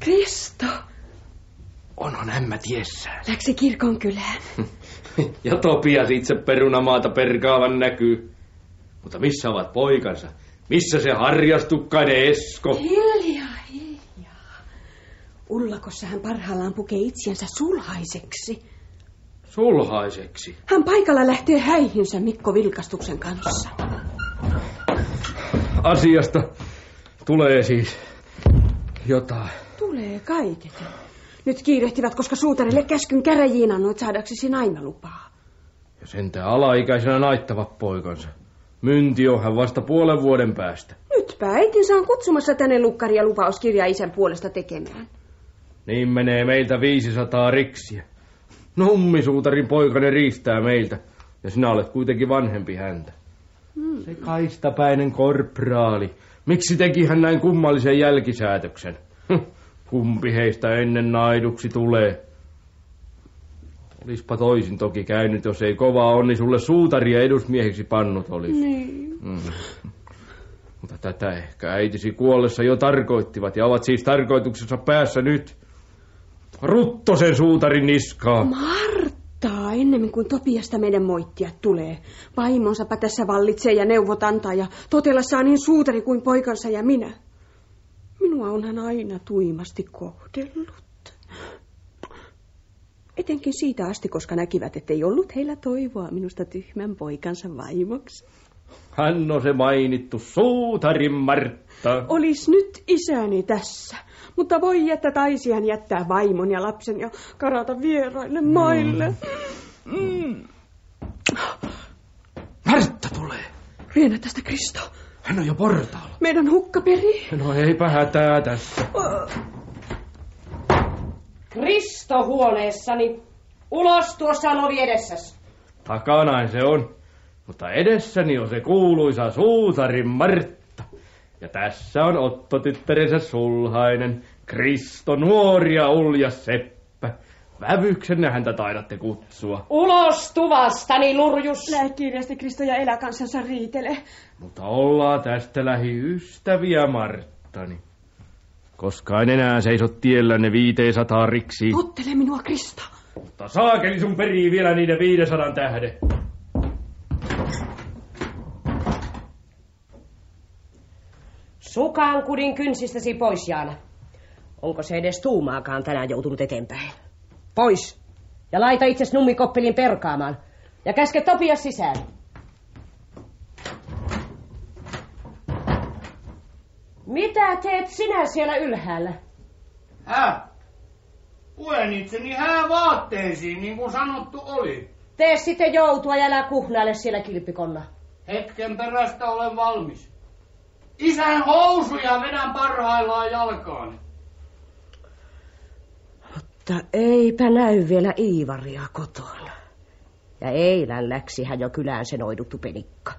Kristo! Onhan ämmä tiessään. Läksi kirkon kylään. ja Topias itse perunamaata perkaavan näkyy. Mutta missä ovat poikansa? Missä se harjastukkainen Esko? Hiljaa, hiljaa. Ullakossa hän parhaillaan pukee itsensä sulhaiseksi. Sulhaiseksi? Hän paikalla lähtee häihinsä Mikko Vilkastuksen kanssa. Asiasta tulee siis jotain. Tulee kaiket. Nyt kiirehtivät, koska suutarille käskyn käräjiin annoit saadaksesi nainalupaa. Ja sentään alaikäisenä naittavat poikansa. Mynti on hän vasta puolen vuoden päästä. Nytpä äitinsä on kutsumassa tänne lukkari ja lupauskirja isän puolesta tekemään. Niin menee meiltä 500 riksiä. Nummisuutarin poikane riistää meiltä, ja sinä olet kuitenkin vanhempi häntä. Hmm. Se kaistapäinen korpraali. Miksi teki hän näin kummallisen jälkisäätöksen? Kumpi heistä ennen naiduksi tulee? Olispa toisin toki käynyt, jos ei kova onni sulle suutaria edusmieheksi pannut olisi. Niin. Mm. Mutta tätä ehkä äitisi kuollessa jo tarkoittivat ja ovat siis tarkoituksessa päässä nyt. Ruttosen suutarin niskaa. Martta, ennemmin kuin Topiasta meidän moittia tulee. Vaimonsapa tässä vallitsee ja neuvot antaa ja totella saa niin suutari kuin poikansa ja minä. Minua on hän aina tuimasti kohdellut. Etenkin siitä asti, koska näkivät, ettei ollut heillä toivoa minusta tyhmän poikansa vaimoksi. Hän on se mainittu suutarin Martta. Olis nyt isäni tässä. Mutta voi että taisi hän jättää vaimon ja lapsen ja karata vieraille maille. Mm. Mm. Martta tulee. Riennä tästä Kristo. Hän on jo portaalla. Meidän hukkaperi. No eipä hätää tässä. Kristo huoneessani. Ulos tuossa on ovi edessäsi. Takanain se on. Mutta edessäni on se kuuluisa suutarin Martta. Ja tässä on Otto tyttärensä sulhainen, Kristo nuori ja ulja seppä. Vävyksenne häntä taidatte kutsua. Ulos tuvastani, lurjus. Lähe kirjasti Kristo ja elä kansansa riitele. Mutta ollaan tästä lähiystäviä, Marttani. Koska en enää seiso tiellänne viiteensataa riksi. Tottele minua, Krista. Mutta saakeli sun perii vielä niiden viidesadan tähden. Sukaan kudin kynsistäsi pois, Jaana. Onko se edes tuumaakaan tänään joutunut eteenpäin? Pois! Ja laita itses nummikoppelin perkaamaan. Ja käske Topias sisään. Mitä teet sinä siellä ylhäällä? Hä? Puen itseni hää vaatteisiin, niin kuin sanottu oli. Tee sitten joutua ja älä kuhnaile siellä kilpikonna. Hetken perästä olen valmis. Isän housuja vedän parhaillaan jalkaan. Mutta eipä näy vielä Iivaria kotona. Ja eilen läksi hän jo kylään sen oiduttu penikka.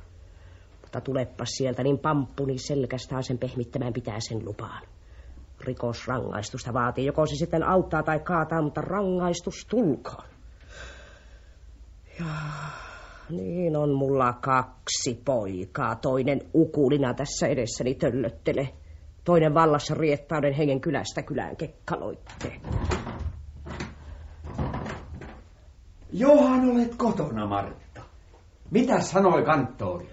Mutta tulepa sieltä, niin pamppuni selkästään sen pehmittämään pitää sen lupaan. Rikosrangaistusta vaatii, joko se sitten auttaa tai kaataa, mutta rangaistus tulkoon. Ja niin on mulla kaksi poikaa. Toinen ukulina tässä edessäni töllöttele. Toinen vallassa riettauden hengen kylästä kylään kekkaloitte. Johan olet kotona, Martta. Mitä sanoi kanttori?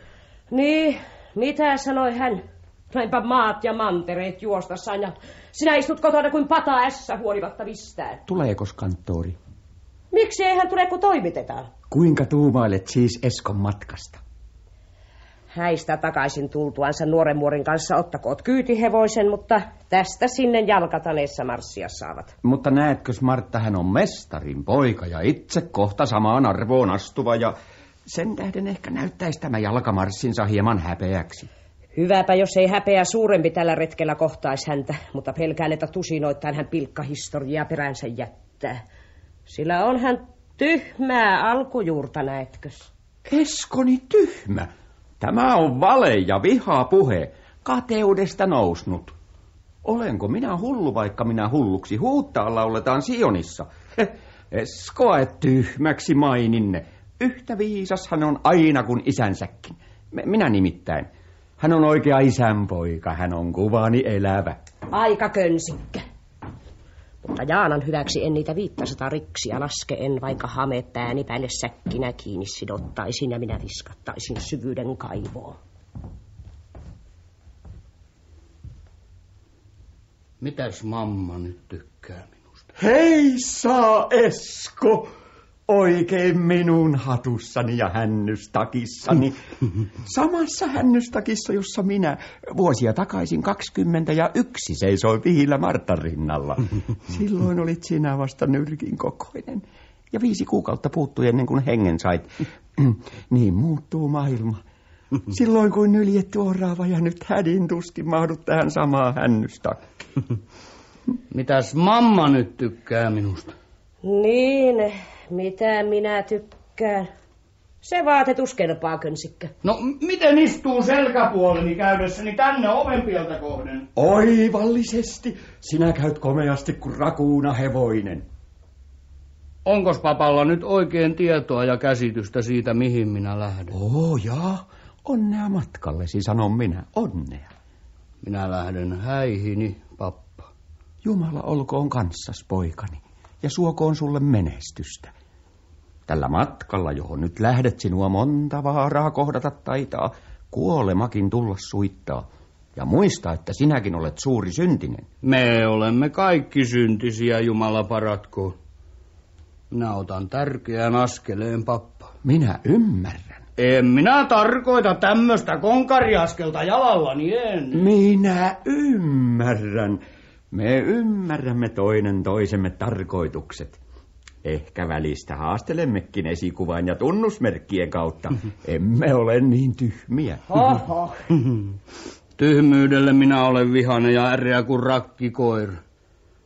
Niin, mitä sanoi hän? Näinpä maat ja mantereet juostassaan ja sinä istut kotona kuin pata ässä huolimatta mistään. Tuleeko kanttori? Miksi ei hän tule, kun toimitetaan? Kuinka tuumailet siis Eskon matkasta? Häistä takaisin tultuansa nuoren muorin kanssa ottakoot kyytihevoisen, mutta tästä sinne jalkataneessa marssia saavat. Mutta näetkö, Martta, hän on mestarin poika ja itse kohta samaan arvoon astuva ja sen tähden ehkä näyttäisi tämä jalkamarssinsa hieman häpeäksi. Hyväpä, jos ei häpeä suurempi tällä retkellä kohtaisi häntä, mutta pelkään, että tusinoittain hän pilkkahistoriaa peränsä jättää. Sillä on hän tyhmää alkujuurta, näetkös? Eskoni tyhmä. Tämä on vale ja vihaa puhe, kateudesta nousnut. Olenko minä hullu, vaikka minä hulluksi huuttaa lauletaan Sionissa? Eskoa et tyhmäksi maininne. Yhtä viisas hän on aina kuin isänsäkin. Minä nimittäin. Hän on oikea isänpoika, hän on kuvani elävä. Aika könsikkä. Mutta Jaanan hyväksi en niitä 500 riksiä laske en, vaikka hame pääni päälle säkkinä kiinni sidottaisin ja minä viskattaisin syvyyden kaivoon. Mitäs mamma nyt tykkää minusta? Hei saa Esko! Oikein minun hatussani ja hännystakissani. Samassa hännystakissa, jossa minä vuosia takaisin 20 ja yksi seisoin vihillä Martan rinnalla. Silloin olit sinä vasta nyrkin kokoinen. Ja viisi kuukautta puuttui ennen kuin hengen sait. niin muuttuu maailma. Silloin kuin nyljetty orava ja nyt hädin tuskin mahdut tähän samaan hännystakkiin. Mitäs mamma nyt tykkää minusta? Niin, mitä minä tykkään? Se vaatetus kelpaa, könsikkä. No, miten istuu selkäpuoleni käydessäni tänne ovenpieltä kohden? Oivallisesti. Sinä käyt komeasti kuin rakuuna hevoinen. Onkos papalla nyt oikein tietoa ja käsitystä siitä, mihin minä lähden? Oo, jaa. Onnea matkallesi, sanon minä. Onnea. Minä lähden häihini, pappa. Jumala olkoon kanssas, poikani, ja suokoon sulle menestystä. Tällä matkalla, johon nyt lähdet, sinua monta vaaraa kohdata taitaa, kuolemakin tulla suittaa. Ja muista, että sinäkin olet suuri syntinen. Me olemme kaikki syntisiä, Jumala paratkoon. Minä otan tärkeän askeleen, pappa. Minä ymmärrän. En minä tarkoita tämmöistä konkariaskelta jalallani, en. Minä ymmärrän. Me ymmärrämme toinen toisemme tarkoitukset. Ehkä välistä haastelemmekin esikuvan ja tunnusmerkkien kautta. Emme ole niin tyhmiä. Oho. Tyhmyydelle minä olen vihainen ja äreä kuin rakkikoira.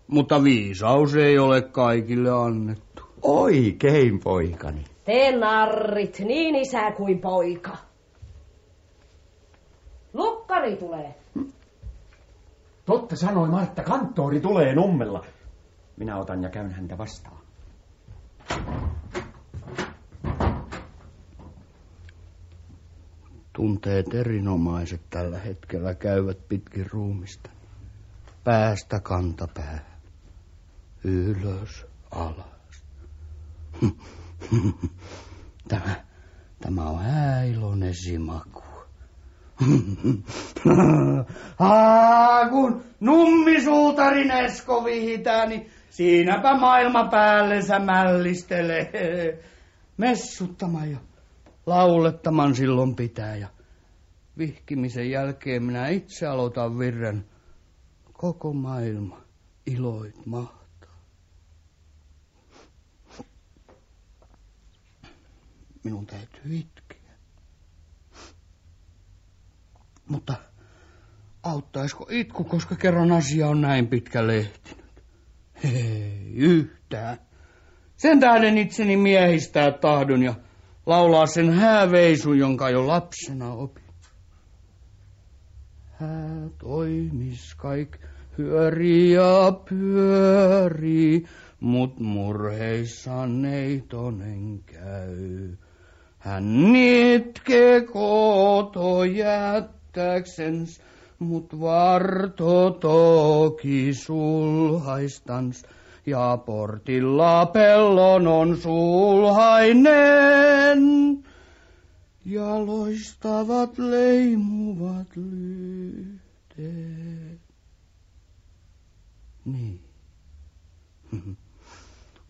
Mutta viisaus ei ole kaikille annettu. Oikein, poikani. Te narrit, niin isä kuin poika. Lukkari tulee. Totta sanoi Martta, kanttori tulee nummella. Minä otan ja käyn häntä vastaan. Tunteet erinomaiset tällä hetkellä käyvät pitkin ruumista. Päästä kantapää. Ylös, alas. Tämä, tämä on häilonen simaku. Aa, kun nummisuutarin esko vihitää, niin siinäpä maailma päällensä mällistelee. Messuttamaan ja laulettaman silloin pitää ja vihkimisen jälkeen minä itse aloitan virren. Koko maailma iloit mahtaa. Minun täytyy itkeä. Mutta auttaisiko itku, koska kerran asia on näin pitkälle ehtinyt? Ei yhtään. Sen tähden itseni miehistää tahdon ja laulaa sen hääveisun, jonka jo lapsena opin. Hää toimis kaik hyörii ja pyörii, mut murheissaan ei tonen käy. Hän nitkee koto jättäksens, mut varto toki sulhaistans, ja portilla pellon on sulhainen. Ja loistavat leimuvat lyhteet. Niin.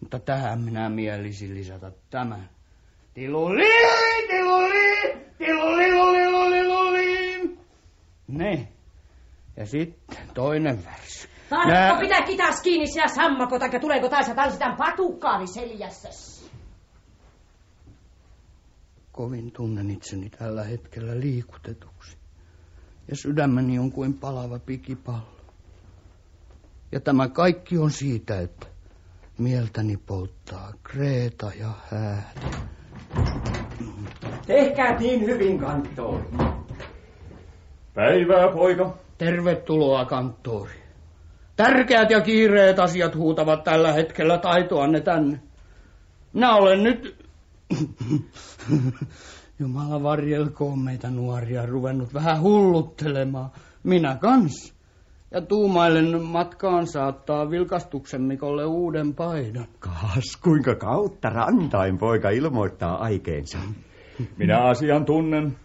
Mutta tähän minä mielisin lisätä tämän. Tiluli, tiluli, tiluli, luli, luli, luli. Ne. Ja sitten toinen versi. Tarkko Nää- pitää kitas kiinni sinä sammakko, taikka tuleeko taas ja tanssitaan patukkaani seljässäs. Kovin tunnen itseni tällä hetkellä liikutetuksi. Ja sydämeni on kuin palava pikipallo. Ja tämä kaikki on siitä, että mieltäni polttaa Kreeta ja hääli. Tehkää niin hyvin, kanttori. Päivää, poika. Tervetuloa kanttori. Tärkeät ja kiireet asiat huutavat tällä hetkellä taitoanne tänne. Minä olen nyt... Jumala varjelkoon meitä nuoria ruvennut vähän hulluttelemaan. Minä kans. Ja tuumailen matkaan saattaa vilkastuksen Mikolle uuden paidan. Kas, kuinka kautta rantain poika ilmoittaa aikeensa. Minä asian tunnen.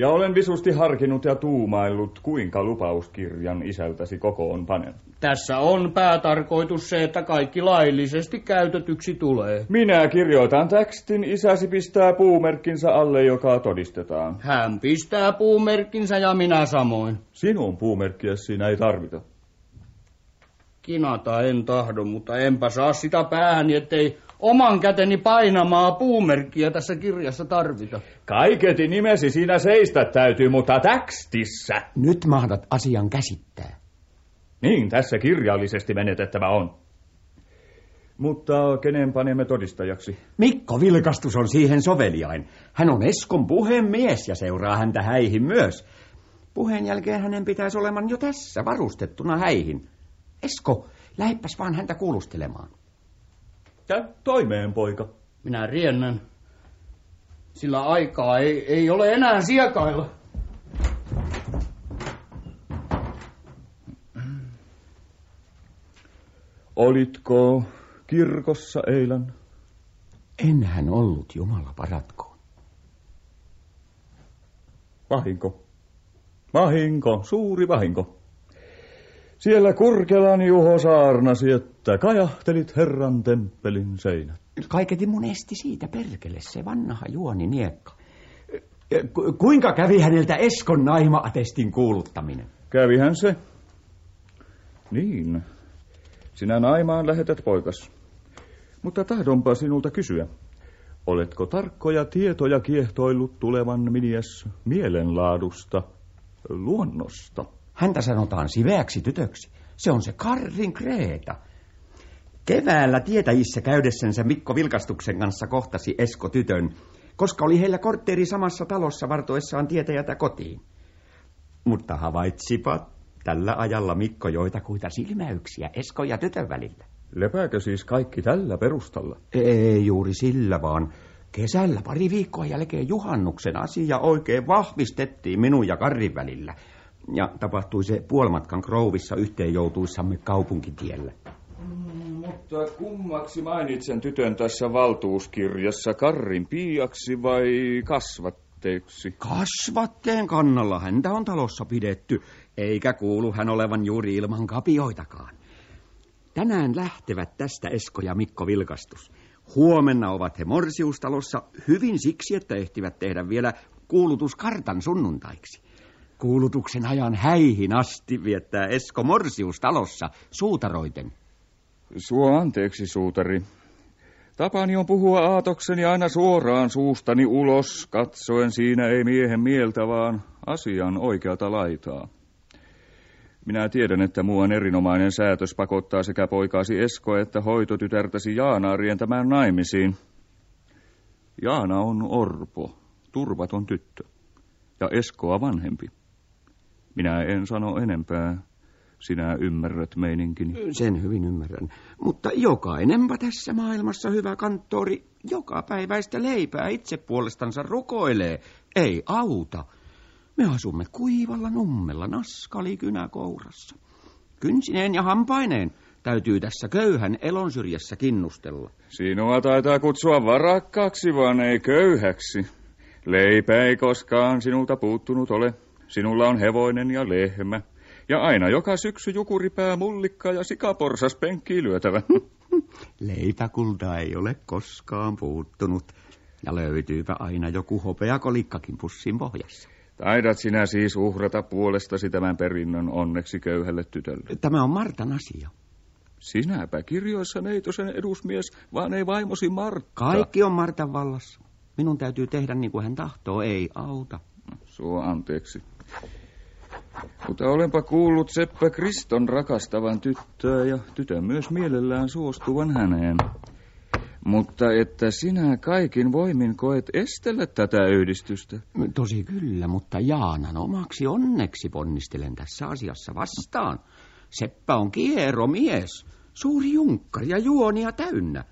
Ja olen visusti harkinnut ja tuumaillut, kuinka lupauskirjan isältäsi kokoon panen. Tässä on päätarkoitus se, että kaikki laillisesti käytetyksi tulee. Minä kirjoitan tekstin, isäsi pistää puumerkkinsä alle, joka todistetaan. Hän pistää puumerkkinsä ja minä samoin. Sinun puumerkkiä siinä ei tarvita. Kinata en tahdo, mutta enpä saa sitä päähäni, ettei oman käteni painamaa puumerkkiä tässä kirjassa tarvita. Kaiketi nimesi siinä seistä täytyy, mutta tekstissä. Nyt mahdat asian käsittää. Niin, tässä kirjallisesti menetettävä on. Mutta kenen panemme todistajaksi? Mikko Vilkastus on siihen soveliain. Hän on Eskon puhemies ja seuraa häntä häihin myös. Puheen jälkeen hänen pitäisi oleman jo tässä varustettuna häihin. Esko, lähdepäs vaan häntä kuulustelemaan. Käy toimeen, poika. Minä riennän. Sillä aikaa ei, ei ole enää siekailla. Olitko kirkossa eilen? Enhän ollut, Jumala paratkoon. Vahinko. Vahinko, suuri vahinko. Siellä Kurkelan Juho saarnasi, että kajahtelit Herran temppelin seinät. Kaiketi mun esti siitä perkele, se vanha juoni niekka. Ku- kuinka kävi häneltä Eskon naima-atestin kuuluttaminen? Kävihän se. Niin. Sinä naimaan lähetät poikas. Mutta tahdonpa sinulta kysyä. Oletko tarkkoja tietoja kiehtoillut tulevan minies mielenlaadusta, luonnosta? Häntä sanotaan siveäksi tytöksi. Se on se Karrin Kreeta. Keväällä tietäjissä käydessänsä Mikko Vilkastuksen kanssa kohtasi Esko tytön, koska oli heillä kortteeri samassa talossa vartoessaan tietäjätä kotiin. Mutta havaitsipa tällä ajalla Mikko joitakuita silmäyksiä Esko ja tytön välillä. Lepääkö siis kaikki tällä perustalla? Ei juuri sillä, vaan kesällä pari viikkoa jälkeen juhannuksen asia oikein vahvistettiin minun ja Karrin välillä. Ja tapahtui se puolimatkan Krouvissa yhteen joutuissamme kaupunkitiellä. Mutta kummaksi mainitsen tytön tässä valtuuskirjassa, Karrin piiaksi vai kasvatteeksi? Kasvatteen kannalla häntä on talossa pidetty, eikä kuulu hän olevan juuri ilman kapioitakaan. Tänään lähtevät tästä Esko ja Mikko Vilkastus. Huomenna ovat he Morsiustalossa hyvin siksi, että ehtivät tehdä vielä kuulutuskartan sunnuntaiksi. Kuulutuksen ajan häihin asti viettää Esko Morsiustalossa suutaroiten. Suo anteeksi, suutari. Tapani on puhua aatokseni aina suoraan suustani ulos, katsoen siinä ei miehen mieltä, vaan asian oikealta laitaa. Minä tiedän, että muuan erinomainen säätös pakottaa sekä poikaasi Esko että hoitotytärtäsi Jaanaa rientämään naimisiin. Jaana on orpo, turvaton tyttö, ja Eskoa vanhempi. Minä en sano enempää. Sinä ymmärrät meininkini. Sen hyvin ymmärrän. Mutta jokainenpa tässä maailmassa hyvä kanttori joka päiväistä leipää itse puolestansa rukoilee. Ei auta. Me asumme kuivalla nummella naskalikynä kourassa. Kynsineen ja hampaineen täytyy tässä köyhän elon syrjässä kinnustella. Sinua taitaa kutsua varakkaaksi, vaan ei köyhäksi. Leipä ei koskaan sinulta puuttunut ole. Sinulla on hevonen ja lehmä. Ja aina joka syksy jukuripää, mullikka ja sikaporsas penkkiin lyötävä. Leipäkultaa ei ole koskaan puuttunut. Ja löytyypä aina joku hopeakolikkakin pussin pohjassa. Taidat sinä siis uhrata puolestasi tämän perinnön onneksi köyhälle tytölle. Tämä on Martan asia. Sinäpä kirjoissa neitosen edusmies, vaan ei vaimosi Martta. Kaikki on Martan vallassa. Minun täytyy tehdä niin kuin hän tahtoo, ei auta. Suo anteeksi. Mutta olenpa kuullut Seppä Kriston rakastavan tyttöä ja tytön myös mielellään suostuvan häneen. Mutta että sinä kaikin voimin koet estellä tätä yhdistystä. Tosi kyllä, mutta Jaanan omaksi onneksi ponnistelen tässä asiassa vastaan. Seppä on kiero mies, suuri junkkari ja juonia täynnä.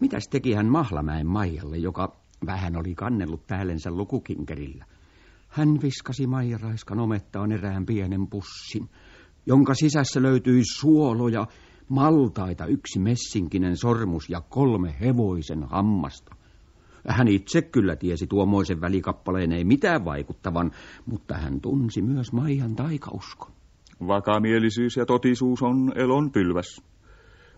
Mitäs teki hän Mahlamäen Maijalle, joka vähän oli kannellut päällensä lukukinkerillä? Hän viskasi Maija Raiskan omettaan erään pienen pussin, jonka sisässä löytyi suoloja, maltaita, yksi messinkinen sormus ja kolme hevoisen hammasta. Hän itse kyllä tiesi tuommoisen välikappaleen ei mitään vaikuttavan, mutta hän tunsi myös Maijan taikauskon. Vakamielisyys ja totisuus on elon pylväs.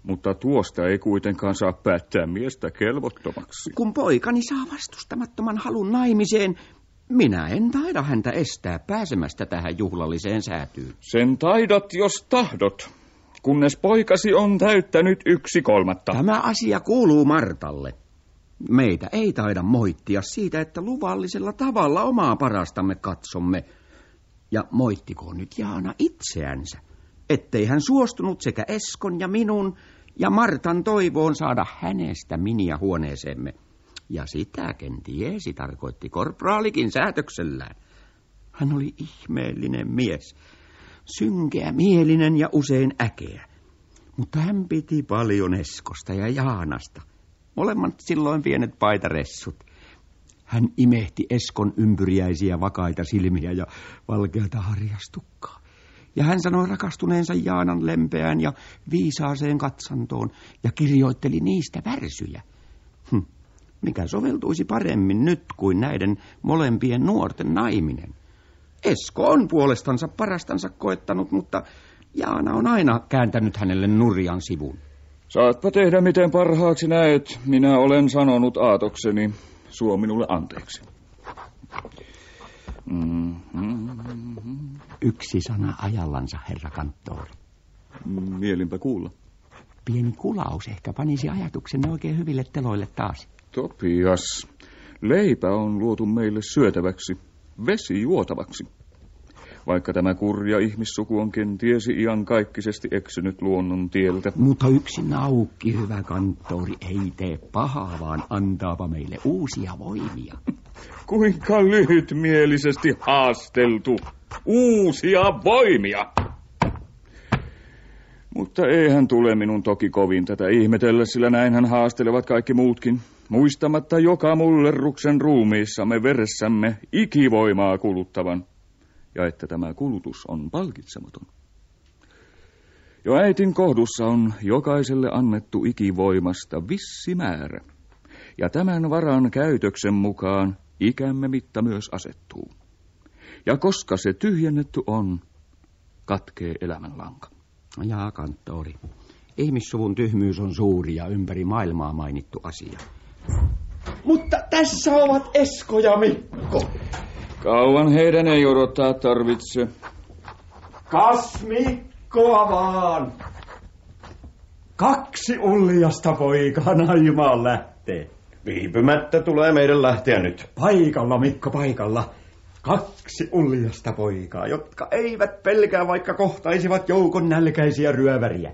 Mutta tuosta ei kuitenkaan saa päättää miestä kelvottomaksi. Kun poikani saa vastustamattoman halun naimiseen, minä en taida häntä estää pääsemästä tähän juhlalliseen säätyyn. Sen taidat, jos tahdot, kunnes poikasi on täyttänyt yksi kolmatta. Tämä asia kuuluu Martalle. Meitä ei taida moittia siitä, että luvallisella tavalla omaa parastamme katsomme. Ja moittikoon nyt Jaana itseänsä, ettei hän suostunut sekä Eskon ja minun ja Martan toivoon saada hänestä miniä huoneeseemme. Ja sitäkin tiesi, tarkoitti korporaalikin säätöksellään. Hän oli ihmeellinen mies, synkeä mielinen ja usein äkeä. Mutta hän piti paljon Eskosta ja Jaanasta. Molemmat silloin pienet paitaressut. Hän imehti Eskon ympyriäisiä vakaita silmiä ja valkeata harjastukkaa. Ja hän sanoi rakastuneensa Jaanan lempeään ja viisaaseen katsantoon ja kirjoitteli niistä värsyjä. Hm. Mikä soveltuisi paremmin nyt kuin näiden molempien nuorten naiminen? Esko on puolestansa parastansa koettanut, mutta Jaana on aina kääntänyt hänelle nurjan sivun. Saatpa tehdä miten parhaaksi näet. Minä olen sanonut aatokseni. Suo minulle anteeksi. Mm-hmm. Yksi sana ajallansa, herra kanttori. Mielinpä kuulla. Pieni kulaus ehkä panisi ajatuksen oikein hyville teloille taas. Topias, leipä on luotu meille syötäväksi, vesi juotavaksi. Vaikka tämä kurja ihmissuku on kenties iankaikkisesti eksynyt luonnon tieltä. Mutta yksi naukki, hyvä kanttori, ei tee pahaa, vaan antaapa meille uusia voimia. Kuinka lyhytmielisesti haasteltu. Uusia voimia! Mutta eihän tule minun toki kovin tätä ihmetellä, sillä näinhän haastelevat kaikki muutkin. Muistamatta joka mullerruksen ruumiissamme veressämme ikivoimaa kuluttavan. Ja että tämä kulutus on palkitsematon. Jo äitin kohdussa on jokaiselle annettu ikivoimasta vissi määrä. Ja tämän varan käytöksen mukaan ikämme mitta myös asettuu. Ja koska se tyhjennetty on, katkee elämänlanka. Jaa, kanttori. Ihmissuvun tyhmyys on suuri ja ympäri maailmaa mainittu asia. Mutta tässä ovat Esko ja Mikko. Kauan heidän ei odottaa tarvitse. Kas Mikkoa vaan. Kaksi uljasta poikaa naimaan lähtee. Viipymättä tulee meidän lähteä nyt. Paikalla, Mikko, paikalla. Kaksi uljasta poikaa, jotka eivät pelkää, vaikka kohtaisivat joukon nälkäisiä ryöväriä.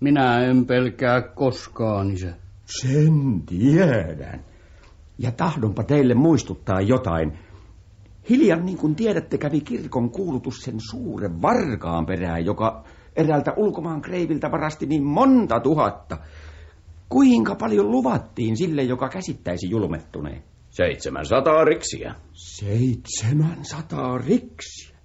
Minä en pelkää koskaan, isä. Sen tiedän. Ja tahdonpa teille muistuttaa jotain. Hiljan, niin kuin tiedätte, kävi kirkon kuulutus sen suuren varkaan perään, joka eräältä ulkomaan kreiviltä varasti niin monta tuhatta. Kuinka paljon luvattiin sille, joka käsittäisi julmettuneen? 700 riksiä. 700 riksiä.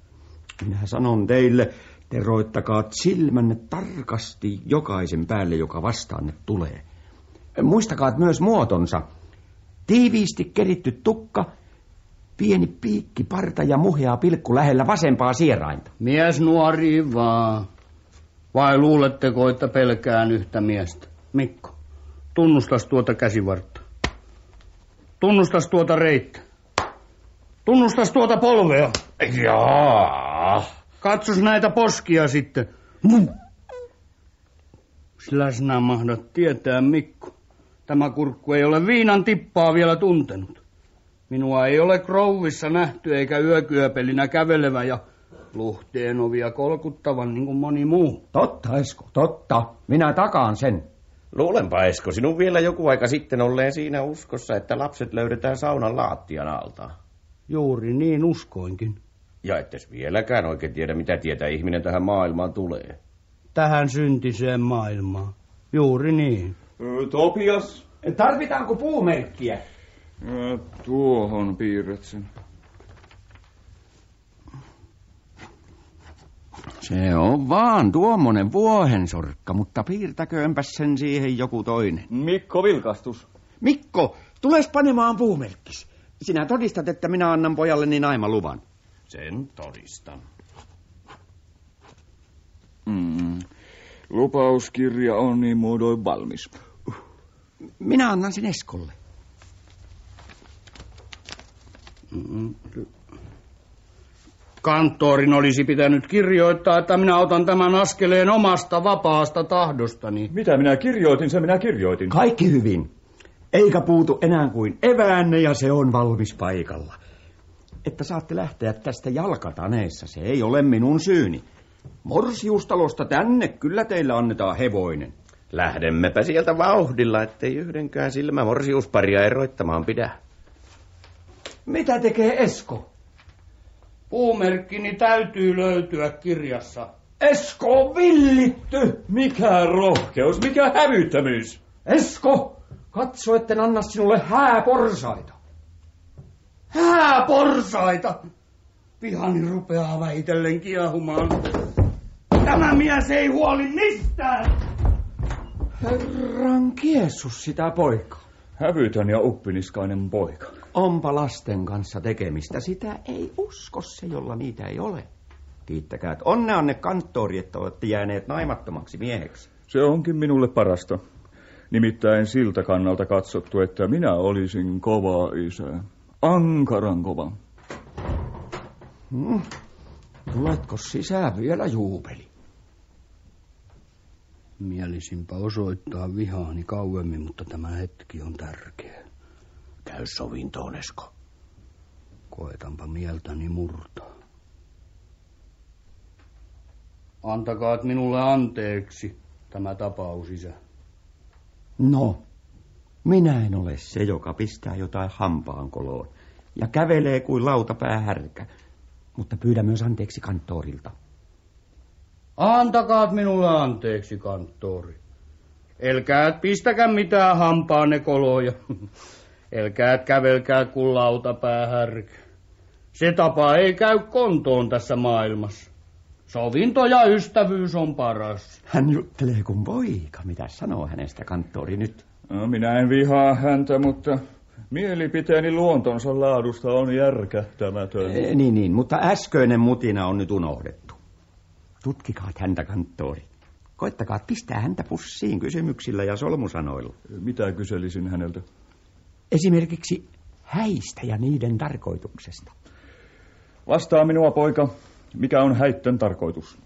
Minä sanon teille, te roittakaa silmänne tarkasti jokaisen päälle, joka vastaanne tulee. Muistakaa myös muotonsa. Tiiviisti keritty tukka, pieni piikki, parta ja muhea pilkku lähellä vasempaa sierainta. Mies nuori vaan. Vai luuletteko, että pelkään yhtä miestä? Mikko, tunnustas tuota käsivartta. Tunnustas tuota reittä. Tunnustas tuota polvea. Jaa. Katsos näitä poskia sitten. Mum. Sillä sinä mahdat tietää, Mikko. Tämä kurkku ei ole viinan tippaa vielä tuntenut. Minua ei ole krouvissa nähty eikä yökyöpelinä kävelevä ja luhteen ovia kolkuttavan niin kuin moni muu. Totta, Esko, totta. Minä takaan sen. Luulenpa, Esko, sinun vielä joku aika sitten olleen siinä uskossa, että lapset löydetään saunan laattian alta. Juuri niin uskoinkin. Ja ettes vieläkään oikein tiedä, mitä tietää ihminen tähän maailmaan tulee. Tähän syntiseen maailmaan. Juuri niin. Topias. Tarvitaanko puumerkkiä? Tuohon piirret sen. Se on vaan tuommoinen vuohensorkka, mutta piirtäköönpäs sen siihen joku toinen. Mikko Vilkastus. Mikko, tules panemaan puumerkkis. Sinä todistat, että minä annan pojalleni naimaluvan. Sen todistan. Mm. Lupauskirja on niin muodoin valmis. Minä annan sen Eskolle. Kanttorin olisi pitänyt kirjoittaa, että minä otan tämän askeleen omasta vapaasta tahdostani. Mitä minä kirjoitin, se minä kirjoitin. Kaikki hyvin. Eikä puutu enää kuin eväänne ja se on valmis paikalla. Että saatte lähteä tästä jalkataneessa, se ei ole minun syyni. Morsiustalosta tänne kyllä teillä annetaan hevoinen. Lähdemmepä sieltä vauhdilla, ettei yhdenkään silmä morsiusparia eroittamaan pidä. Mitä tekee Esko? Puumerkkini täytyy löytyä kirjassa. Esko on villitty! Mikä rohkeus, mikä hävyttömyys. Esko, katso, etten anna sinulle hääporsaita. Hää porsaita! Pihani rupeaa vähitellen kiehumaan. Tämä mies ei huoli mistään! Herran kiesus sitä poika. Hävytön ja uppiniskainen poika. Onpa lasten kanssa tekemistä, sitä ei usko se, jolla niitä ei ole. Kiittäkää, että onneanne kanttori, että olette jääneet naimattomaksi mieheksi. Se onkin minulle parasta. Nimittäin siltä kannalta katsottu, että minä olisin kova isä. Ankaran kova. Hmm. Tuletko sisään vielä juupeli? Mielisinpä osoittaa vihaani kauemmin, mutta tämä hetki on tärkeä. Käy sovintoon, Esko. Koetanpa mieltäni murtaa. Antakaat minulle anteeksi tämä tapaus, isä. No, minä en ole se, joka pistää jotain hampaankoloon ja kävelee kuin lautapäähärkä, mutta pyydä myös anteeksi kanttorilta. Antakaat minulle anteeksi, kanttori. Elkäät pistäkää mitään hampaanne koloja. Elkäät kävelkää kuin lautapäähärkä. Se tapa ei käy kontoon tässä maailmassa. Sovinto ja ystävyys on paras. Hän juttelee kuin poika. Mitä sanoo hänestä kanttori nyt? No, minä en vihaa häntä, mutta mielipiteeni luontonsa laadusta on järkähtämätön. E, niin, niin, mutta äskeinen mutina on nyt unohdettu. Tutkikaat häntä, kanttori. Koittakaa pistää häntä pussiin kysymyksillä ja solmusanoilla. Mitä kyselisin häneltä? Esimerkiksi häistä ja niiden tarkoituksesta. Vastaa minua, poika. Mikä on häitten tarkoitus?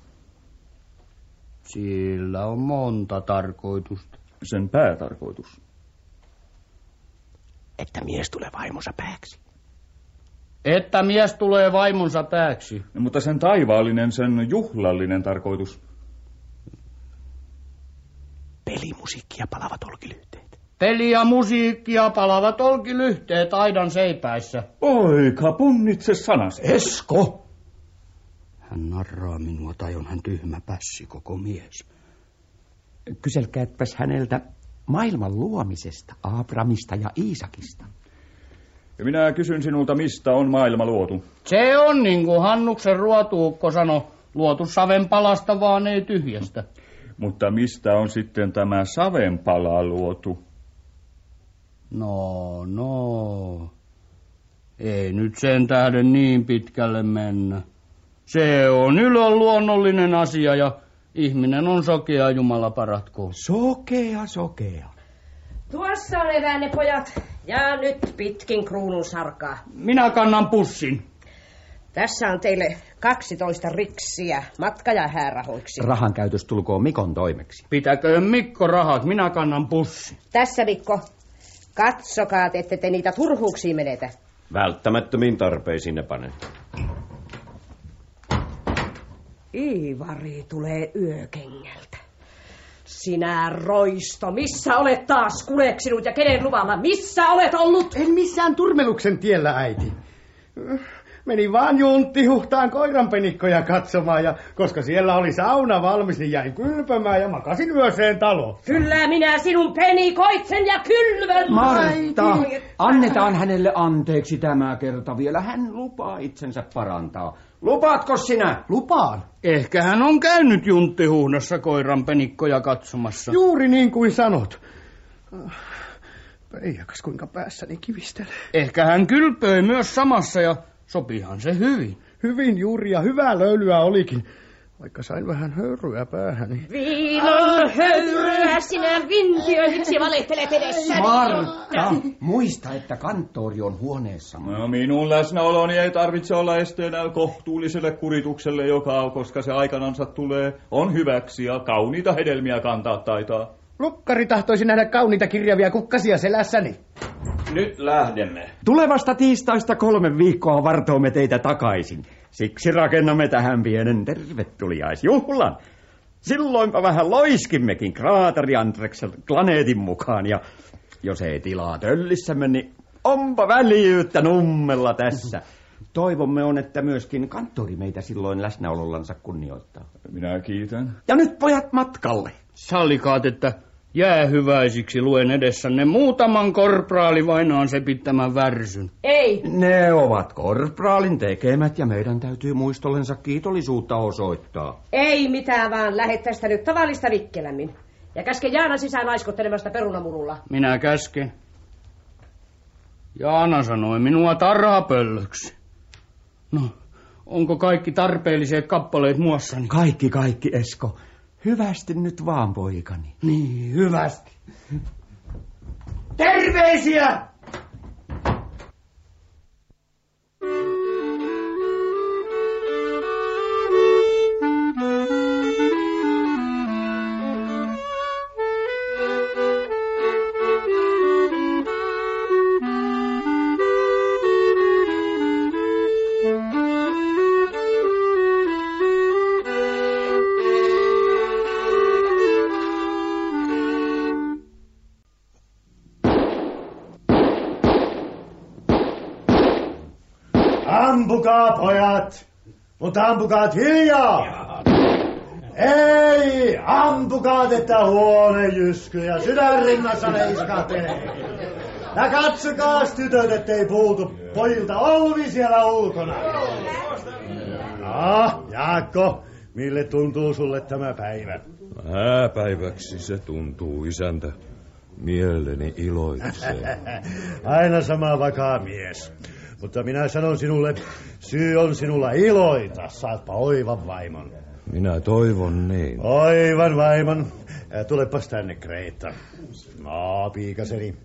Sillä on monta tarkoitusta. Sen päätarkoitus. Että mies tulee vaimonsa pääksi. Että mies tulee vaimonsa pääksi. No, mutta sen taivaallinen, sen juhlallinen tarkoitus. Pelimusiikki ja palavat olkilyhteet. Peli ja musiikki ja palavat olkilyhteet aidan seipäissä. Poika, punnitse sanas. Esko! Hän narraa minua tai on hän tyhmä pässi koko mies. Kyselkääpäs häneltä maailman luomisesta, Aabramista ja Iisakista. Ja minä kysyn sinulta, mistä on maailma luotu. Se on niin kuin Hannuksen ruotuukko sanoi, luotu saven palasta vaan ei tyhjästä. Mutta mistä on sitten tämä savenpala luotu? No, no. Ei nyt sen tähden niin pitkälle mennä. Se on ylön luonnollinen asia ja ihminen on sokea, Jumala paratkoon. Sokea, sokea. Tuossa on eväänne, pojat. Ja nyt pitkin kruunun sarkaa. Minä kannan pussin. Tässä on teille 12 riksiä matka- ja häärahoiksi. Rahan käytös tulkoon Mikon toimeksi. Pitäköön Mikko rahat, minä kannan pussin. Tässä, Mikko. Katsokaa, ette te niitä turhuuksiin menetä. Välttämättömiin tarpeisiin ne panen. Iivari tulee yökengältä. Sinä roisto, missä olet taas kuleksinut ja kenen luvalla? Missä olet ollut? En missään turmeluksen tiellä, äiti. Menin vaan junttihuhtaan koiranpenikkoja katsomaan ja koska siellä oli sauna valmis, niin jäin kylpemään ja makasin yöseen talo. Kyllä minä sinun penikoitsen ja kylvän. Martta, annetaan hänelle anteeksi tämä kerta vielä. Hän lupaa itsensä parantaa. Lupaatko sinä? Lupaan. Ehkä hän on käynyt junttihuhnassa koiranpenikkoja katsomassa. Juuri niin kuin sanot. Peijakas kuinka päässäni kivistelee. Ehkä hän kylpöi myös samassa ja sopihan se hyvin. Hyvin juuri ja hyvää löylyä olikin. Vaikka sain vähän höyryä päähäni. Viinon höyryä sinä vintiöidyksi valehtelet edessä. Martta, muista, että kanttori on huoneessa. No, minun läsnäoloni ei tarvitse olla esteenä kohtuulliselle kuritukselle, joka, koska se aikanansa tulee, on hyväksi ja kauniita hedelmiä kantaa taitaa. Lukkari tahtoisi nähdä kauniita kirjavia kukkasia selässäni. Nyt lähdemme. Tulevasta tiistaista kolme viikkoa vartoomme teitä takaisin. Siksi rakennamme tähän pienen tervetuliaisjuhlan. Silloinpa vähän loiskimmekin kraateri Andreksen planeetin mukaan ja jos ei tilaa töllissämme, niin onpa väljyyttä nummella tässä. Toivomme on, että myöskin kanttori meitä silloin läsnäolollansa kunnioittaa. Minä kiitän. Ja nyt pojat matkalle. Sallikaat, että jäähyväisiksi luen edessänne muutaman korpraali vainaan sepittämän värsyn. Ei. Ne ovat korpraalin tekemät ja meidän täytyy muistollensa kiitollisuutta osoittaa. Ei mitään, vaan lähet tästä nyt tavallista vikkelämmin. Ja käske Jaana sisään aiskottelemasta perunamurulla. Minä käsken. Jaana sanoi minua tarhapöllöksi. No, onko kaikki tarpeelliset kappaleet muassani? Kaikki, kaikki, Esko. Hyvästi nyt vaan, poikani. Niin, hyvästi. Terveisiä! Mutta ampukaa hiljaa! Ei, ampukaa, että huone jysky ja sydänrinnassa leiskahtelee. Ja katsokaa, tytöt, ettei puutu pojilta olvi siellä ulkona. No, Jaakko, mille tuntuu sulle tämä päivä? Hääpäiväksi se tuntuu, isäntä. Mieleni iloitsee. Aina sama vakaa mies. Mutta minä sanon sinulle, syy on sinulla iloita. Saatpa oivan vaimon. Minä toivon niin. Oivan vaimon. Tulepas tänne, Kreetta. No, piikaseni.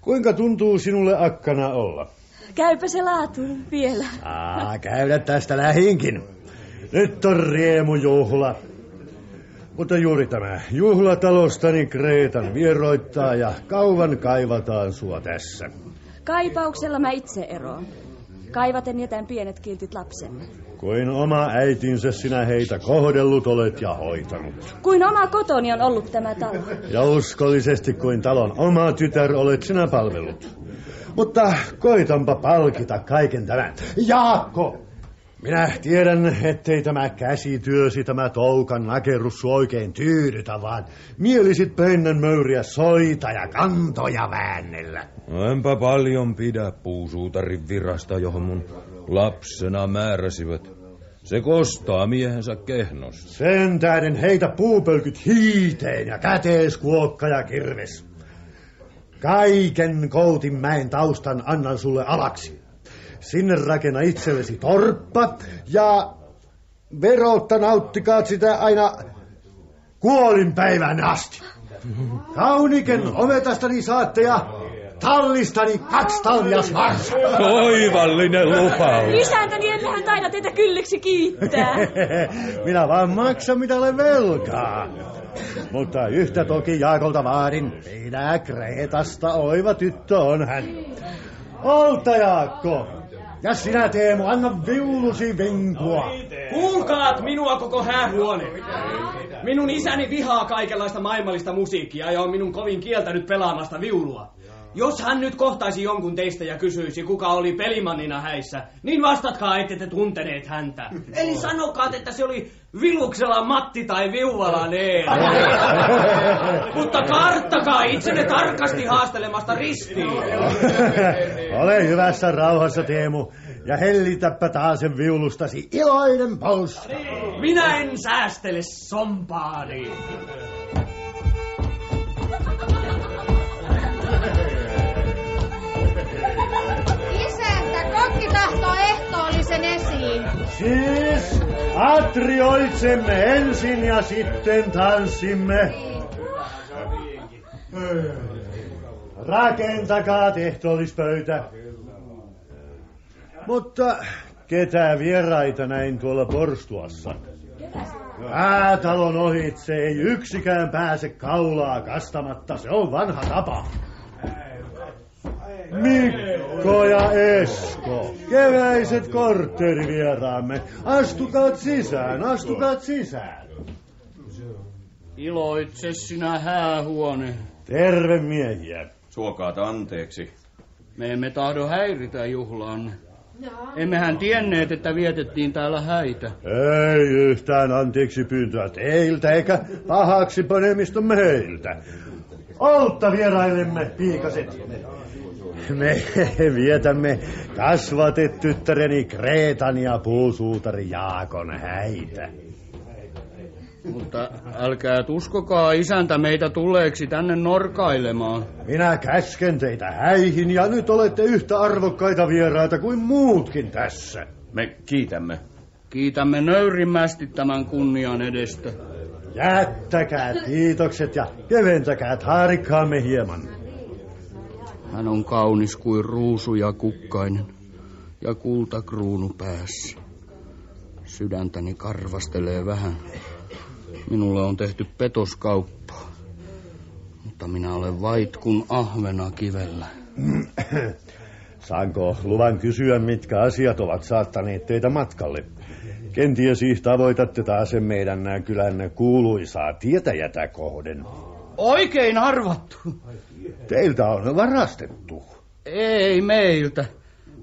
Kuinka tuntuu sinulle akkana olla? Käypä se laatuun vielä. Aa, käydä tästä lähinkin. Nyt on riemujuhla. Mutta juuri tämä juhlatalostani Kreetan vieroittaa ja kauan kaivataan sua tässä. Kaipauksella mä itse eroon. Kaivaten jätän pienet kiltit lapsemme. Kuin oma äitinsä sinä heitä kohdellut olet ja hoitanut. Kuin oma kotoni on ollut tämä talo. Ja uskollisesti kuin talon oma tytär olet sinä palvellut. Mutta koitanpa palkita kaiken tämän. Jaakko! Minä tiedän, ettei tämä käsityösi, tämä toukan nakerus sua oikein tyydytä, vaan mielisit pönnön möyriä soita ja kantoja väännellä. No enpä paljon pidä puusuutarin virasta, johon mun lapsena määräsivät. Se kostaa miehensä kehnossa. Sen tähden heitä puupölkyt hiiteen ja käteeskuokka ja kirves. Kaiken Koutinmäen taustan annan sulle alaksi. Sinne rakenna itsellesi torppa ja verotta nauttikaat sitä aina kuolinpäivän asti. Kauniken ometastani saatte ja tallistani kaksi talvia varsa. Oivallinen lupaus. Isäntäni, emmehän taida teitä kylliksi kiittää. Minä vaan maksan mitä olen velkaa. Mutta yhtä toki Jaakolta vaadin. Pidä Kreetasta, oiva tyttö on hän. Olta Jaakko! Ja sinä Teemu, anna viulusi vinkua. Kuulkaat minua koko häähuone. Minun isäni vihaa kaikenlaista maailmallista musiikkia ja on minun kovin kieltänyt pelaamasta viulua. Jos hän nyt kohtaisi jonkun teistä ja kysyisi, kuka oli pelimannina häissä, niin vastatkaa, ette te tunteneet häntä. Eli sanokaa, että se oli Viluksella Matti tai Viuvala Neena. Mutta karttakaa itsenne tarkasti haastelemasta ristiin. Ole hyvässä rauhassa, Teemu, ja hellitäpä taas sen viulustasi iloinen polsta. Minä en säästele sompaani. Tahtoo ehtoollisen esiin. Siis atrioitsemme ensin ja sitten tanssimme. Rakentakaa tehtoollispöytä. Mutta ketä vieraita näin tuolla porstuassa? Päätalon ohitse ei yksikään pääse kaulaa kastamatta, se on vanha tapa. Mikko ja Esko, keväiset kortteerivieraamme. Astukaat sisään, astukaat sisään. Iloitse sinä häähuone. Terve miehiä. Suokaat anteeksi. Me emme tahdo häiritä juhlaan. Emmehän tienneet, että vietettiin täällä häitä. Ei yhtään anteeksi pyyntöä teiltä eikä pahaksi panemista meiltä. Oltta vierailemme, piikaset. Me vietämme kasvatetyttäreni Kreetan ja puusuutari Jaakon häitä. Mutta älkää uskokaa isäntä meitä tuleeksi tänne norkailemaan. Minä käsken teitä häihin ja nyt olette yhtä arvokkaita vieraita kuin muutkin tässä. Me kiitämme. Kiitämme nöyrimmästi tämän kunnian edestä. Jättäkää kiitokset ja keventäkää taarikkaamme hieman. Hän on kaunis kuin ruusu ja kukkainen ja kultakruunu päässä. Sydäntäni karvastelee vähän. Minulle on tehty petoskauppaa. Mutta minä olen vait kuin ahvena kivellä. Saanko luvan kysyä, mitkä asiat ovat saattaneet teitä matkalle? Kenties tavoitatte taas meidän nää kylän kuuluisaa tietäjätä kohden. Oikein arvattu. Teiltä on varastettu. Ei meiltä.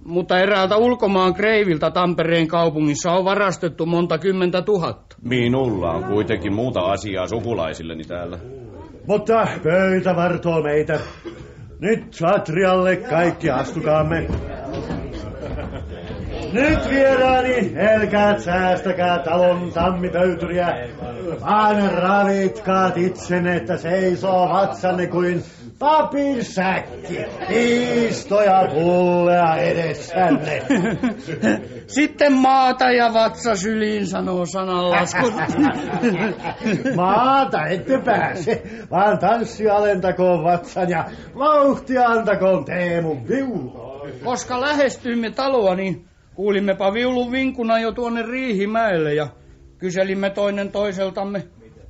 Mutta eräältä ulkomaan kreiviltä Tampereen kaupungissa on varastettu monta kymmentä tuhatta. Minulla on kuitenkin muuta asiaa sukulaisilleni täällä. Mutta pöytä vartoo meitä. Nyt Satrialle kaikki astukaamme. Nyt vieraani, älkää säästäkää talon tammipöytyriä, vaan ravitkaat itsenne, että seisoo vatsanne kuin papin säkki, piistoja pullea edessänne. Sitten maata ja vatsa syliin, sanoo sananlasku. Maata ette pääse, vaan tanssi alentakoon vatsan ja vauhtia antakoon Teemun viulu. Koska lähestyimme taloa, niin kuulimmepa viulun vinkuna jo tuonne Riihimäelle ja kyselimme toinen toiseltamme,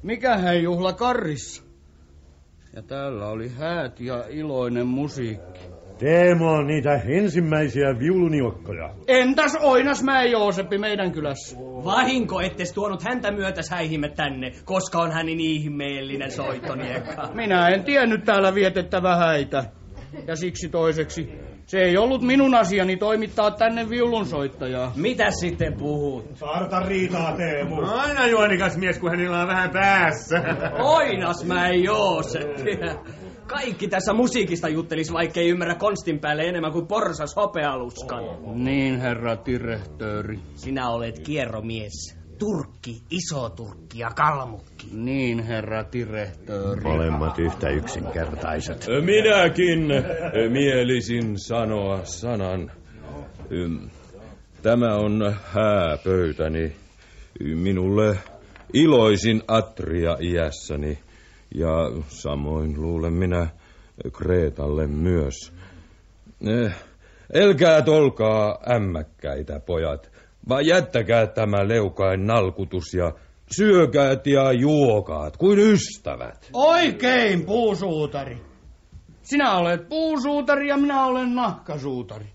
mikähän juhla karrissa. Ja täällä oli häät ja iloinen musiikki. Teemo on niitä ensimmäisiä viuluniokkoja. Entäs Oinasmäen Jooseppi meidän kylässä? Vahinko, ettes tuonut häntä myötäs häihimme tänne, koska on hän niin ihmeellinen soittoniekka. Minä en tiennyt täällä vietettävä häitä. Ja siksi toiseksi, se ei ollut minun asiani toimittaa tänne viulunsoittajaa. Mitä sitten puhut? Sarta riitaa, Teemu. Aina juonikas mies, kun hänellä on vähän päässä. Oinasmäen Jooseppi. Kaikki tässä musiikista juttelis, vaikka ei ymmärrä konstin päälle enemmän kuin porsas hopealuskan. Niin, herra direhtööri. Sinä olet kierromies. Turkki, iso turkki ja kalmukki. Niin, herra direhtööri. Molemmat yhtä yksinkertaiset. Minäkin mielisin sanoa sanan. Tämä on hääpöytäni. Minulle iloisin atria iässäni. Ja samoin luulen minä Kreetalle myös. Elkää tolkaa ämmäkkäitä, pojat, vaan jättäkää tämä leukain nalkutus ja syökäät ja juokaat kuin ystävät. Oikein, puusuutari. Sinä olet puusuutari ja minä olen nahkasuutari.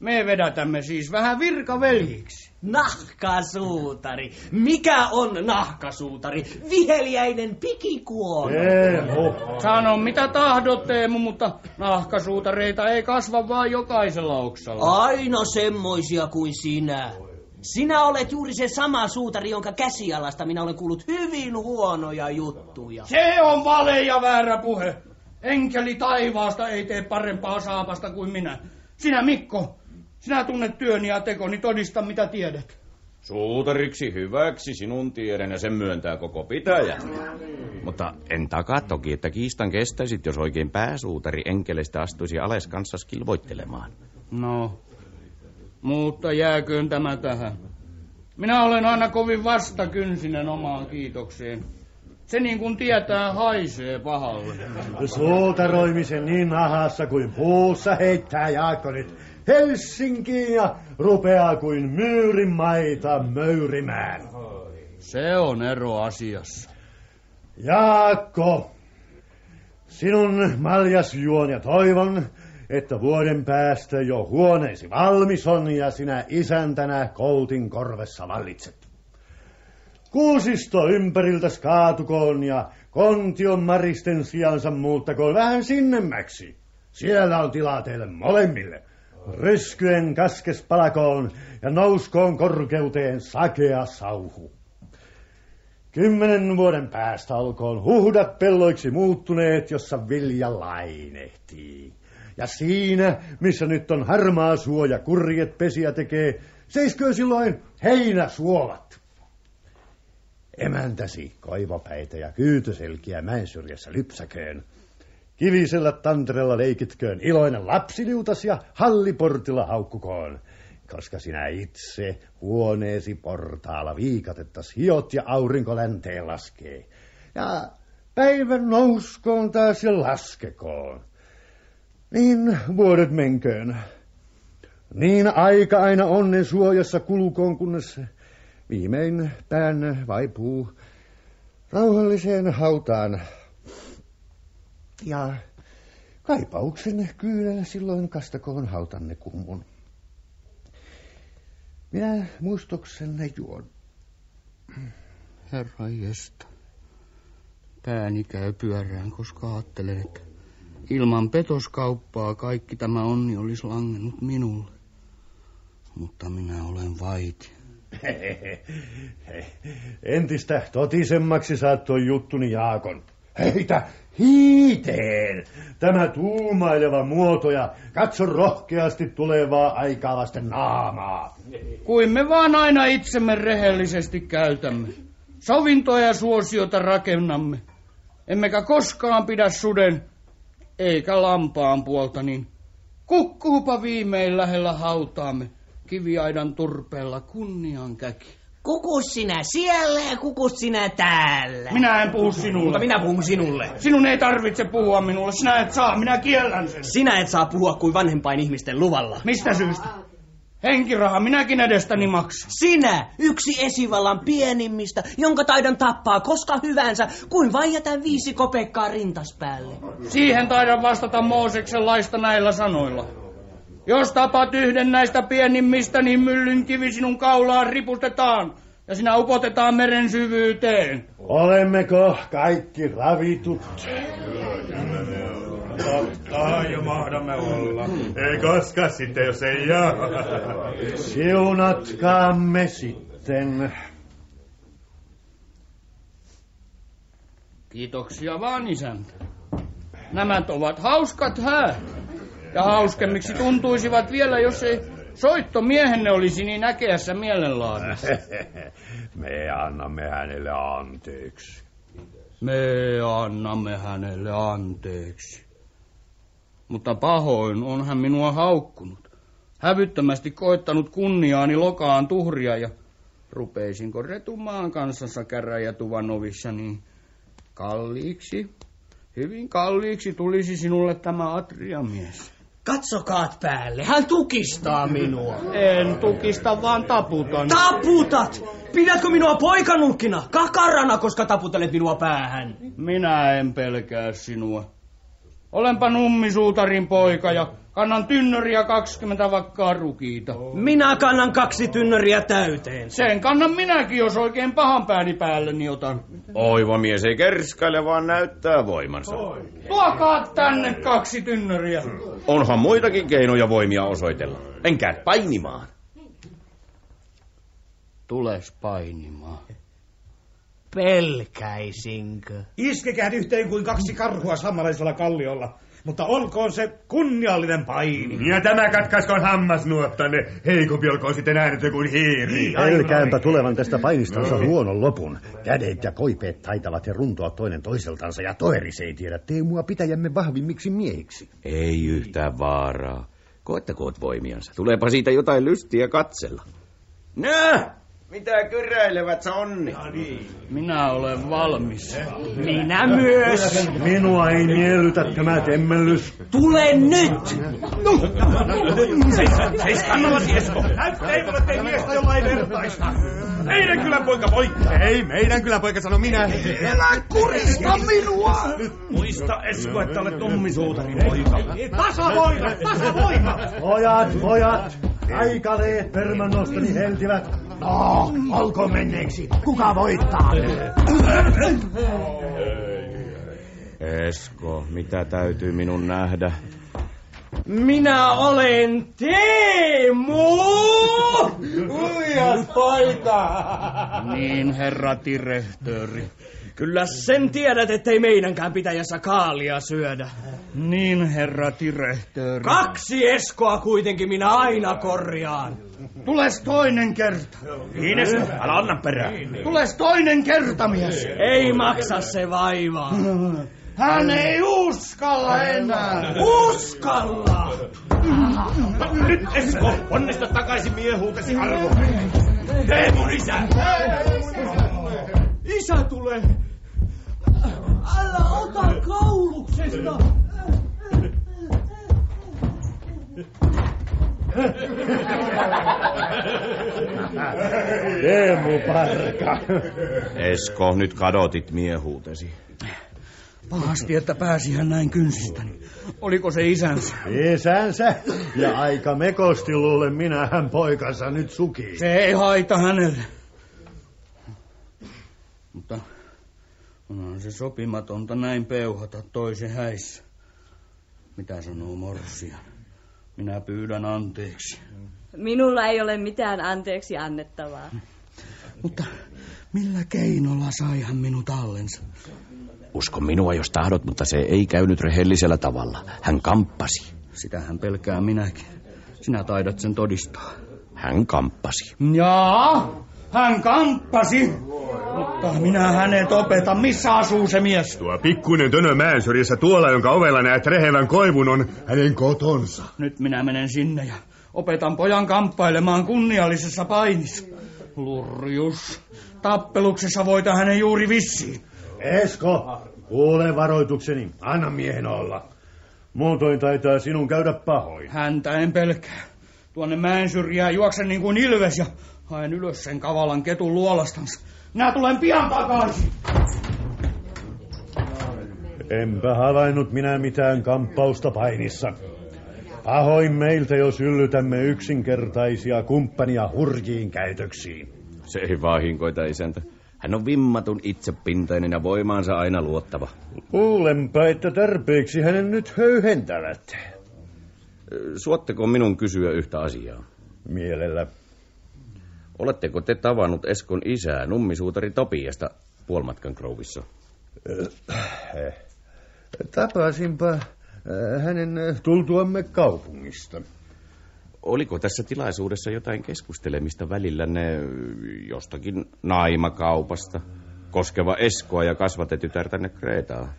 Me vedätämme siis vähän virkaveljiksi. Nahkasuutari. Mikä on nahkasuutari? Viheliäinen pikikuono. Teemu. Sano mitä tahdot, Teemu, mutta nahkasuutareita ei kasva vaan jokaisella oksalla. Aina semmoisia kuin sinä. Sinä olet juuri se sama suutari, jonka käsialasta minä olen kuullut hyvin huonoja juttuja. Se on vale ja väärä puhe. Enkeli taivaasta ei tee parempaa saapasta kuin minä. Sinä Mikko, sinä tunnet työni ja tekoni, todista mitä tiedät. Suutariksi hyväksi sinun tieden ja sen myöntää koko pitäjä. Mutta en takaa toki, että kiistan kestäisit, jos oikein pääsuutari enkelestä astuisi ales kanssa kilvoittelemaan. No, mutta jääköön tämä tähän. Minä olen aina kovin vastakynsinen omaan kiitokseen. Se niin kuin tietää haisee pahalle. Suutaroimisen niin nahassa kuin puussa heittää Jaakko nyt Helsinkiin ja rupeaa kuin myyrin maita möyrimään. Se on ero asiassa. Jaakko, sinun maljas juon ja toivon, että vuoden päästä jo huoneesi valmis on ja sinä isäntänä koltin korvessa vallitset. Kuusisto ympäriltä kaatukoon ja kontion maristen sijansa muuttakoon vähän sinnemmäksi. Siellä on tilaa teille molemmille. Ryskyen kaskes palakoon ja nouskoon korkeuteen sakea sauhu. Kymmenen vuoden päästä olkoon huhdat pelloiksi muuttuneet, jossa vilja lainehtii. Ja siinä, missä nyt on harmaa suo ja kurjet pesiä tekee, seiskö silloin heinäsuolat. Emäntäsi koivopäitä ja kyytöselkiä mäen syrjässä lypsäköön. Kivisellä tantrella leikitköön iloinen lapsiliutas ja halliportilla haukkukoon, koska sinä itse huoneesi portaalla viikatettas hiot ja aurinko länteen laskee. Ja päivän nouskoon taas ja laskekoon. Niin vuodet menköön. Niin aika aina onnen suojassa kulkoon, kunnes viimein pään vaipuu rauhalliseen hautaan. Ja kaipauksen kyynellä silloin kastakoon hautanne kummun. Minä muistoksenne juon. Herra jestä. Pääni käy pyörään, koska ajattelen, että ilman petoskauppaa kaikki tämä onni olisi langennut minulle. Mutta minä olen vaiti. Entistä totisemmaksi saattoi juttuni Jaakon. Heitä hiiteen! Tämä tuumaileva muoto ja katso rohkeasti tulevaa aikaa vasten naamaa. Kuin me vaan aina itsemme rehellisesti käytämme. Sovintoa ja suosiota rakennamme. Emmekä koskaan pidä suden eikä lampaan puolta, niin kukkuupa viimein lähellä hautaamme kiviaidan turpeella kunnian käki. Kukus sinä siellä ja kukus sinä täällä. Minä en puhu sinulle. Mutta minä puhun sinulle. Sinun ei tarvitse puhua minulle. Sinä et saa, minä kiellän sen. Sinä et saa puhua kuin vanhempain ihmisten luvalla. Mistä syystä? Henkiraha minäkin edestäni maksan. Sinä, yksi esivallan pienimmistä, jonka taidan tappaa koska hyvänsä, kuin vain jätän viisi kopekkaa rintas päälle. Siihen taidan vastata Mooseksen laista näillä sanoilla. Jos tapat yhden näistä pienimmistä, niin myllyn kivi sinun kaulaan ripustetaan ja sinä upotetaan meren syvyyteen. Olemmeko kaikki ravitut? Totta, jo mahdamme olla. Ei koska sitten, jos ei jää. Siunatkaamme sitten. Kiitoksia vaan isäntä. Nämä ovat hauskat häät. Ja hauskemmiksi tuntuisivat vielä, jos ei soittomiehenne olisi niin äkeässä mielenlaadissa. Me annamme hänelle anteeksi. Me annamme hänelle anteeksi. Mutta pahoin on hän minua haukkunut. Hävyttömästi koettanut kunniaani lokaan tuhria ja rupeisinko retumaan kanssassa käräjätuvan ovissa, niin kalliiksi, hyvin kalliiksi tulisi sinulle tämä atriamies. Katsokaat päälle, hän tukistaa minua. En tukista, vaan taputan. Taputat! Pidätkö minua poikanulkina, kakarana, koska taputelet minua päähän? Minä en pelkää sinua. Olenpa nummisuutarin poika ja Kannan tynnyriä 20 vakkaa rukiita. Minä kannan kaksi tynnyriä täyteen. Sen kannan minäkin, jos oikein pahan pääni päälleni otan. Oiva mies ei kerskaile, vaan näyttää voimansa. Tuokaa tänne kaksi tynnyriä. Onhan muitakin keinoja voimia osoitella. Enkä painimaan. Tules painimaan. Pelkäisinkö? Iskekää yhteen kuin kaksi karhua sammalaisella kalliolla. Mutta olkoon se kunniallinen paini. Ja tämä katkaiskoon hammasnuottanne. Heikompi olkoon sitten äänetön kuin hiiri. Pelkäänpä tulevan tästä painistansa huonon lopun. Kädet ja koipeet taitavat he runtoa toinen toiseltansa ja toeris ei tiedä Teemua pitäjämme vahvimmiksi miehiksi. Ei yhtään vaaraa. Koettakoot voimiansa. Tuleepa siitä jotain lystiä katsella. Nää! Mitä kyräilevät sä onni? Minä olen valmis. Minä myös. Minua ei miellytä tämä temmellys. Tule nyt! Seis, seis kannallasi Esko. Näyttää ettei miestä jolla ei vertaista. Meidän kylän poika voittaa. Ei, meidän kyllä poika sano minä. Älä kurista minua! Nyt muista Esko, että olet tummisuutarin poika. Tasavoima, tasavoima! Pojat, pojat! Aikaleet permannostani heltivät. No, olko menneeksi? Kuka voittaa? Esko, mitä täytyy minun nähdä? Minä olen Teemu! Uijas poika! Niin, herra direhtööri. Kyllä sen tiedät, ettei meidänkään pitäjässä kaalia syödä. Niin, herra direhtööri. Kaksi eskoa kuitenkin minä aina korjaan. Tules toinen kerta. Niin Esko, älä anna perää. Tules toinen kerta, mies. Ei maksa se vaivaa. Hän ei uskalla enää. Uskalla! Nyt Esko, onnista takaisin miehuutesi arvo. Teemun isä! Isä tulee! Älä ota kauluksesta! Teemu Parka. Esko, nyt kadotit miehuutesi. Pahasti, että pääsi hän näin kynsistäni. Oliko se isänsä? Isänsä. Ja aika mekosti luulen minähän poikansa nyt suki. Se ei haita hänelle. Mutta onhan se sopimatonta näin peuhata toisen häissä. Mitä sanoo Morsian? Minä pyydän anteeksi. Minulla ei ole mitään anteeksi annettavaa. Mutta millä keinolla sai hän minut allensa? Usko minua, jos tahdot, mutta se ei käynyt rehellisellä tavalla. Hän kamppasi. Sitähän pelkää minäkin. Sinä taidat sen todistaa. Hän kamppasi. Jaa, hän kamppasi. Mutta minä hänet opetan. Missä asuu se mies? Tuo pikkuinen tönö mäensyrjässä tuolla, jonka ovella näet rehevän koivun, on hänen kotonsa. Nyt minä menen sinne ja opetan pojan kamppailemaan kunniallisessa painissa. Lurjus. Tappeluksessa voita hänen juuri vissiin. Esko, kuule varoitukseni. Anna miehen olla. Muutoin taitaa sinun käydä pahoin. Häntä en pelkää. Tuonne mäen syrjään juoksen niin kuin ilves ja haen ylös sen kavalan ketun luolastansa. Minä tulen pian takaisin. Enpä havainnut minä mitään kamppausta painissa. Pahoin meiltä, jos yllytämme yksinkertaisia kumppania hurjiin käytöksiin. Se ei vahinkoita isäntä. Hän on vimmatun itsepintainen ja voimaansa aina luottava. Luulenpa, että tarpeeksi hänen nyt höyhentävät. Suotteko minun kysyä yhtä asiaa? Mielellä. Oletteko te tavannut Eskon isää, nummisuutari Topiasta, puolmatkan Grovissa? Tapasinpa äh, hänen äh, tultuamme kaupungista. Oliko tässä tilaisuudessa jotain keskustelemista välillänne jostakin naimakaupasta, koskeva Eskoa ja kasvatetytärtänne Kreetaa?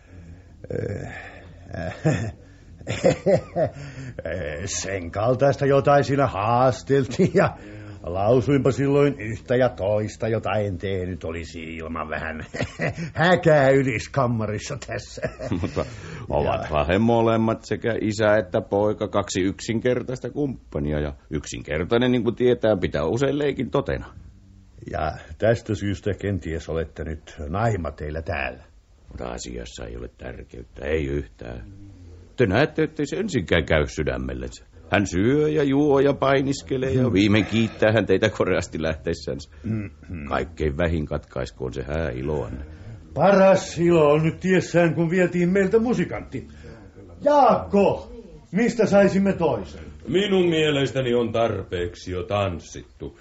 Sen kaltaista jotain siinä haasteltiin ja lausuinpa silloin yhtä ja toista, jota en tehnyt, olisi ilman vähän häkäylis kammarissa tässä. Mutta ovathan he molemmat sekä isä että poika kaksi yksinkertaista kumppania ja yksinkertainen, niin kuin tietää, pitää usein leikin totena. Ja tästä syystä kenties olette nyt naima teillä täällä. Mutta asiassa ei ole tärkeyttä, ei yhtään. Te näette, ettei se ensinkään käy sydämellensä. Hän syö ja juo ja painiskelee ja viimein kiittää hän teitä koreasti lähteessänsä. Kaikkein vähin katkaiskoon se hää iloanne. Paras ilo on nyt tiessään, kun vietiin meiltä musikantti. Jaakko, mistä saisimme toisen? Minun mielestäni on tarpeeksi jo tanssittu.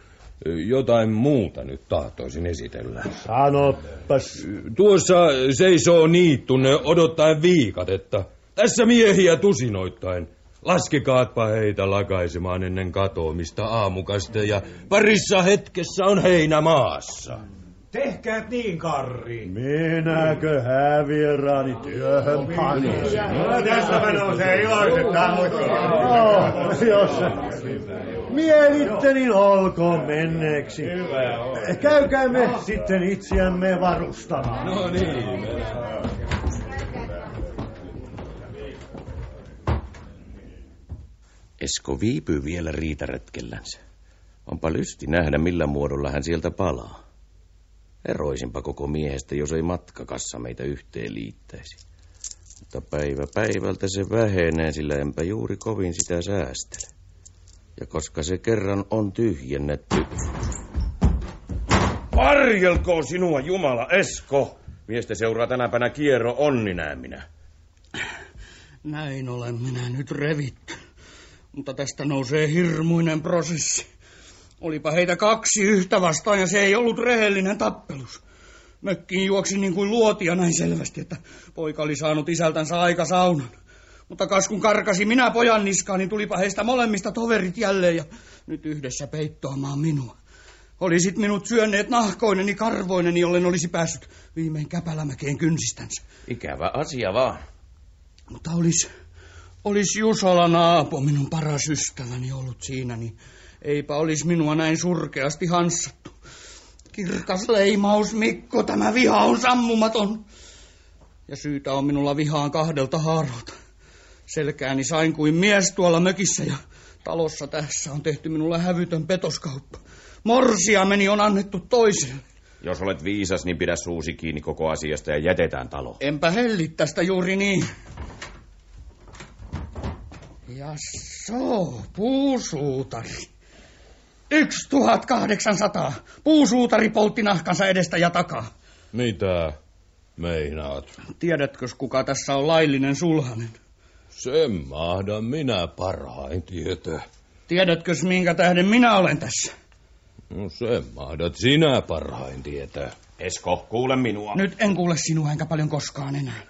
Jotain muuta nyt tahtoisin esitellä. Sanoppas. Tuossa seisoo niittunne odottaen viikatetta. Tässä miehiä tusinoittain. Laskekaatpa heitä lakaisemaan ennen katoamista aamukasta ja parissa hetkessä on heinä maassa. Tehkää niin, Karri. Minäkö hävieraani työhön? No, tästäpä nousee iloiset tammut. Oh, jos mielitte, niin olkoon menneeksi. Käykäämme sitten itseämme varustamaan. No niin. Esko viipyy vielä riitaretkellänsä. Onpa lysti nähdä, millä muodolla hän sieltä palaa. Eroisinpa koko miehestä, jos ei matkakassa meitä yhteen liittäisi. Mutta päivä päivältä se vähenee, sillä enpä juuri kovin sitä säästele. Ja koska se kerran on tyhjennetty... Varjelkoon sinua Jumala, Esko. Miestä seuraa tänäpänä kierro onni minä. Näin olen minä nyt revitty. Mutta tästä nousee hirmuinen prosessi. Olipa heitä kaksi yhtä vastaan ja se ei ollut rehellinen tappelus. Mökkiin juoksi niin kuin luotia näin selvästi, että poika oli saanut isältänsä aika saunan. Mutta kas kun karkasi minä pojan niskaan, niin tulipa heistä molemmista toverit jälleen ja nyt yhdessä peittoamaan minua. Olisit minut syöneet nahkoineni karvoineni, jollen olisi päässyt viimein käpälämäkeen kynsistänsä. Ikävä asia vaan. Mutta olisi, olisi Jusola Naapo minun paras ystäväni ollut siinä, niin eipä olisi minua näin surkeasti hanssattu. Kirkas leimaus, Mikko, tämä viha on sammumaton. Ja syytä on minulla vihaan kahdelta haarolta. Selkääni sain kuin mies tuolla mökissä ja talossa tässä on tehty minulla hävytön petoskauppa. Morsia meni on annettu toiselle. Jos olet viisas, niin pidä suusi kiinni koko asiasta ja jätetään talo. Enpä helli tästä juuri niin. Ja so, puusuutari. 1800. Puusuutari poltti nahkansa edestä ja takaa. Mitä meinaat? Tiedätkö, kuka tässä on laillinen sulhanen? Sen mahdan minä parhain tietää. Tiedätkö, minkä tähden minä olen tässä? No sen mahdat sinä parhain tietää. Esko, kuule minua. Nyt en kuule sinua enkä paljon koskaan enää.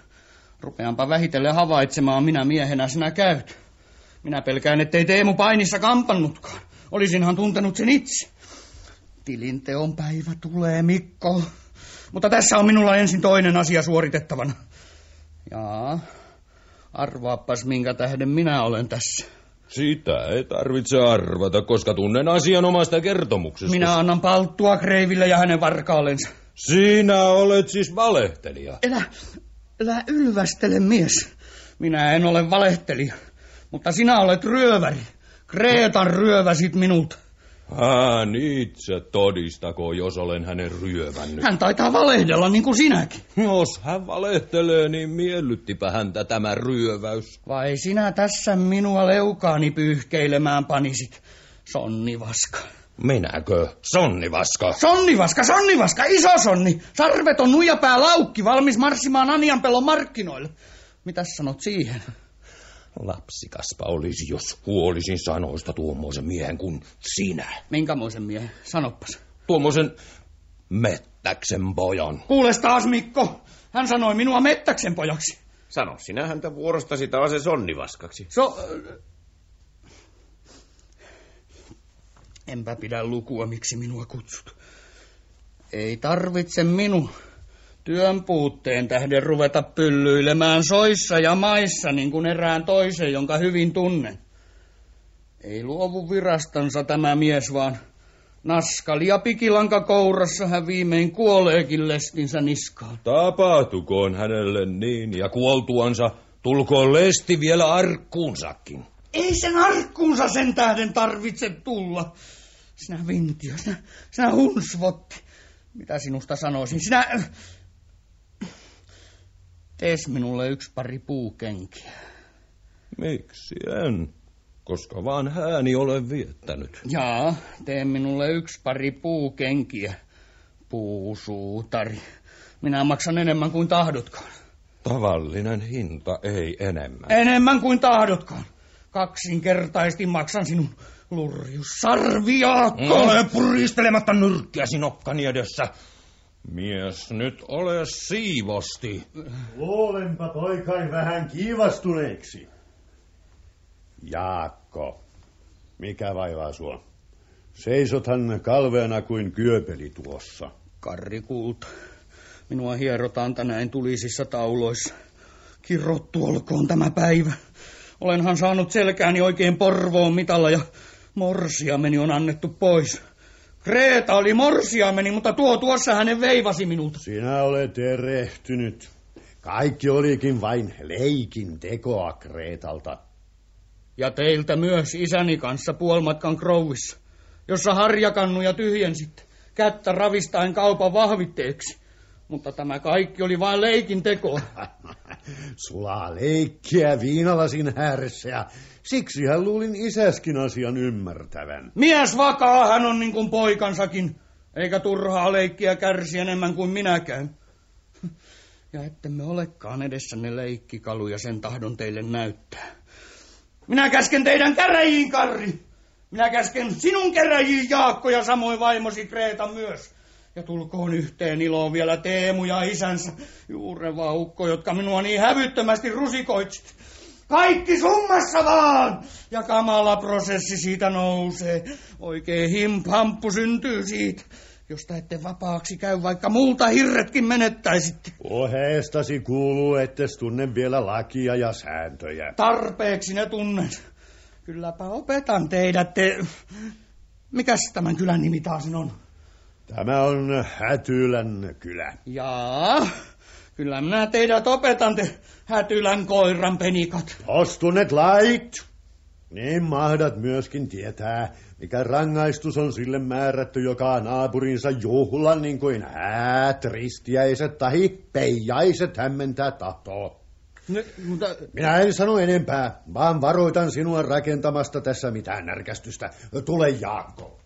Rupeanpa vähitellen havaitsemaan minä miehenä sinä käyt. Minä pelkään, ettei Teemu painissa kampannutkaan. Olisinhan tuntenut sen itse. Tilinteon päivä tulee, Mikko. Mutta tässä on minulla ensin toinen asia suoritettavana. Jaa, arvaappas minkä tähden minä olen tässä. Sitä ei tarvitse arvata, koska tunnen asian omasta kertomuksesta. Minä annan palttua Kreiville ja hänen varkaallensa. Sinä olet siis valehtelija. Elä, elä ylvästele mies. Minä en ole valehtelija, mutta sinä olet ryöväri. Kreetan ryöväsit minut. Hän itse todistako, jos olen hänen ryövännyt. Hän taitaa valehdella niin kuin sinäkin. Jos hän valehtelee, niin miellyttipä häntä tämä ryöväys. Vai sinä tässä minua leukaani pyyhkeilemään panisit, sonnivaska. Minäkö? Sonnivaska? Sonnivaska, sonnivaska, iso sonni. Sarveton nuijapää laukki, valmis marssimaan Anianpellon markkinoille. Mitäs sanot siihen? Lapsikaspa olisi, jos huolisin sanoista tuommoisen miehen kuin sinä. Minkämoisen miehen? Sanoppas. Tuommoisen mettäksen pojan. Kuules taas, Mikko. Hän sanoi minua mettäksen pojaksi. Sano sinä häntä vuorostasi taas se sonnivaskaksi. So... Enpä pidä lukua, miksi minua kutsut. Ei tarvitse minun työn puutteen tähden ruveta pyllyilemään soissa ja maissa niin kuin erään toisen, jonka hyvin tunnen. Ei luovu virastansa tämä mies, vaan naskali ja pikilanka kourassa hän viimein kuoleekin lestinsä niskaan. Tapahtukoon hänelle niin, ja kuoltuansa tulkoon lesti vielä arkkuunsakin. Ei sen arkkuunsa sen tähden tarvitse tulla. Sinä vintiö, sinä, sinä hunsvotti. Mitä sinusta sanoisin? Miksi en? Koska vaan hääni olen viettänyt. Jaa, tee minulle yksi pari puukenkiä. Puusuutari. Minä maksan enemmän kuin tahdotkaan. Tavallinen hinta, ei enemmän. Enemmän kuin tahdotkaan. Kaksinkertaisesti maksan sinun lurjus sarviaakko. Ole puristelematta nyrkkiäsi nokkani edessä. Mies, nyt ole siivosti. Luulenpa poikain vähän kiivastuneeksi. Jaakko, mikä vaivaa sua? Seisothan kalveena kuin kyöpeli tuossa. Karri kulta. Minua hierotaan tänään tulisissa tauloissa. Kirrottu olkoon tämä päivä. Olenhan saanut selkääni oikein porvoon mitalla ja morsiameni on annettu pois. Kreeta oli morsiameni, mutta tuo tuossa hänen veivasi minulta. Sinä olet erehtynyt. Kaikki olikin vain leikin tekoa Kreetalta. Ja teiltä myös isäni kanssa puolmatkan krouvissa, jossa harjakannuja tyhjensitte, kättä ravistaen kaupan vahvitteeksi. Mutta tämä kaikki oli vain leikin tekoa. Sulaa leikkiä viinalasin ääressä ja siksi hän luulin isäskin asian ymmärtävän. Mies vakaa hän on niin kuin poikansakin, eikä turhaa leikkiä kärsi enemmän kuin minäkään. Ja ettemme olekaan edessänne leikkikaluja, sen tahdon teille näyttää. Minä käsken teidän käräjiin, Karri. Minä käsken sinun käräjiin, Jaakko, ja samoin vaimosi Kreeta myös. Ja tulkoon yhteen iloon vielä Teemu ja isänsä, juureva ukko, jotka minua niin hävyttömästi rusikoitsit. Kaikki summassa vaan! Ja kamala prosessi siitä nousee. Oikein himphamppu syntyy siitä. Josta ette vapaaksi käy, vaikka multa hirretkin menettäisitte. Oheestasi kuuluu, ettes tunne vielä lakia ja sääntöjä. Tarpeeksi ne tunnet. Kylläpä opetan teidät te... Mikäs tämän kylän nimi taas on? Tämä on Hätylän kylä. Jaa, kyllä minä teidät opetan te Hätylän koiran penikat. Ostunnet lait. Niin mahdat myöskin tietää, mikä rangaistus on sille määrätty, joka naapurinsa juhlan niin kuin häät, ristiäiset tai peijaiset hämmentää tahtoo. Ne, mutta... Minä en sano enempää, vaan varoitan sinua rakentamasta tässä mitään närkästystä. Tule Jaakko.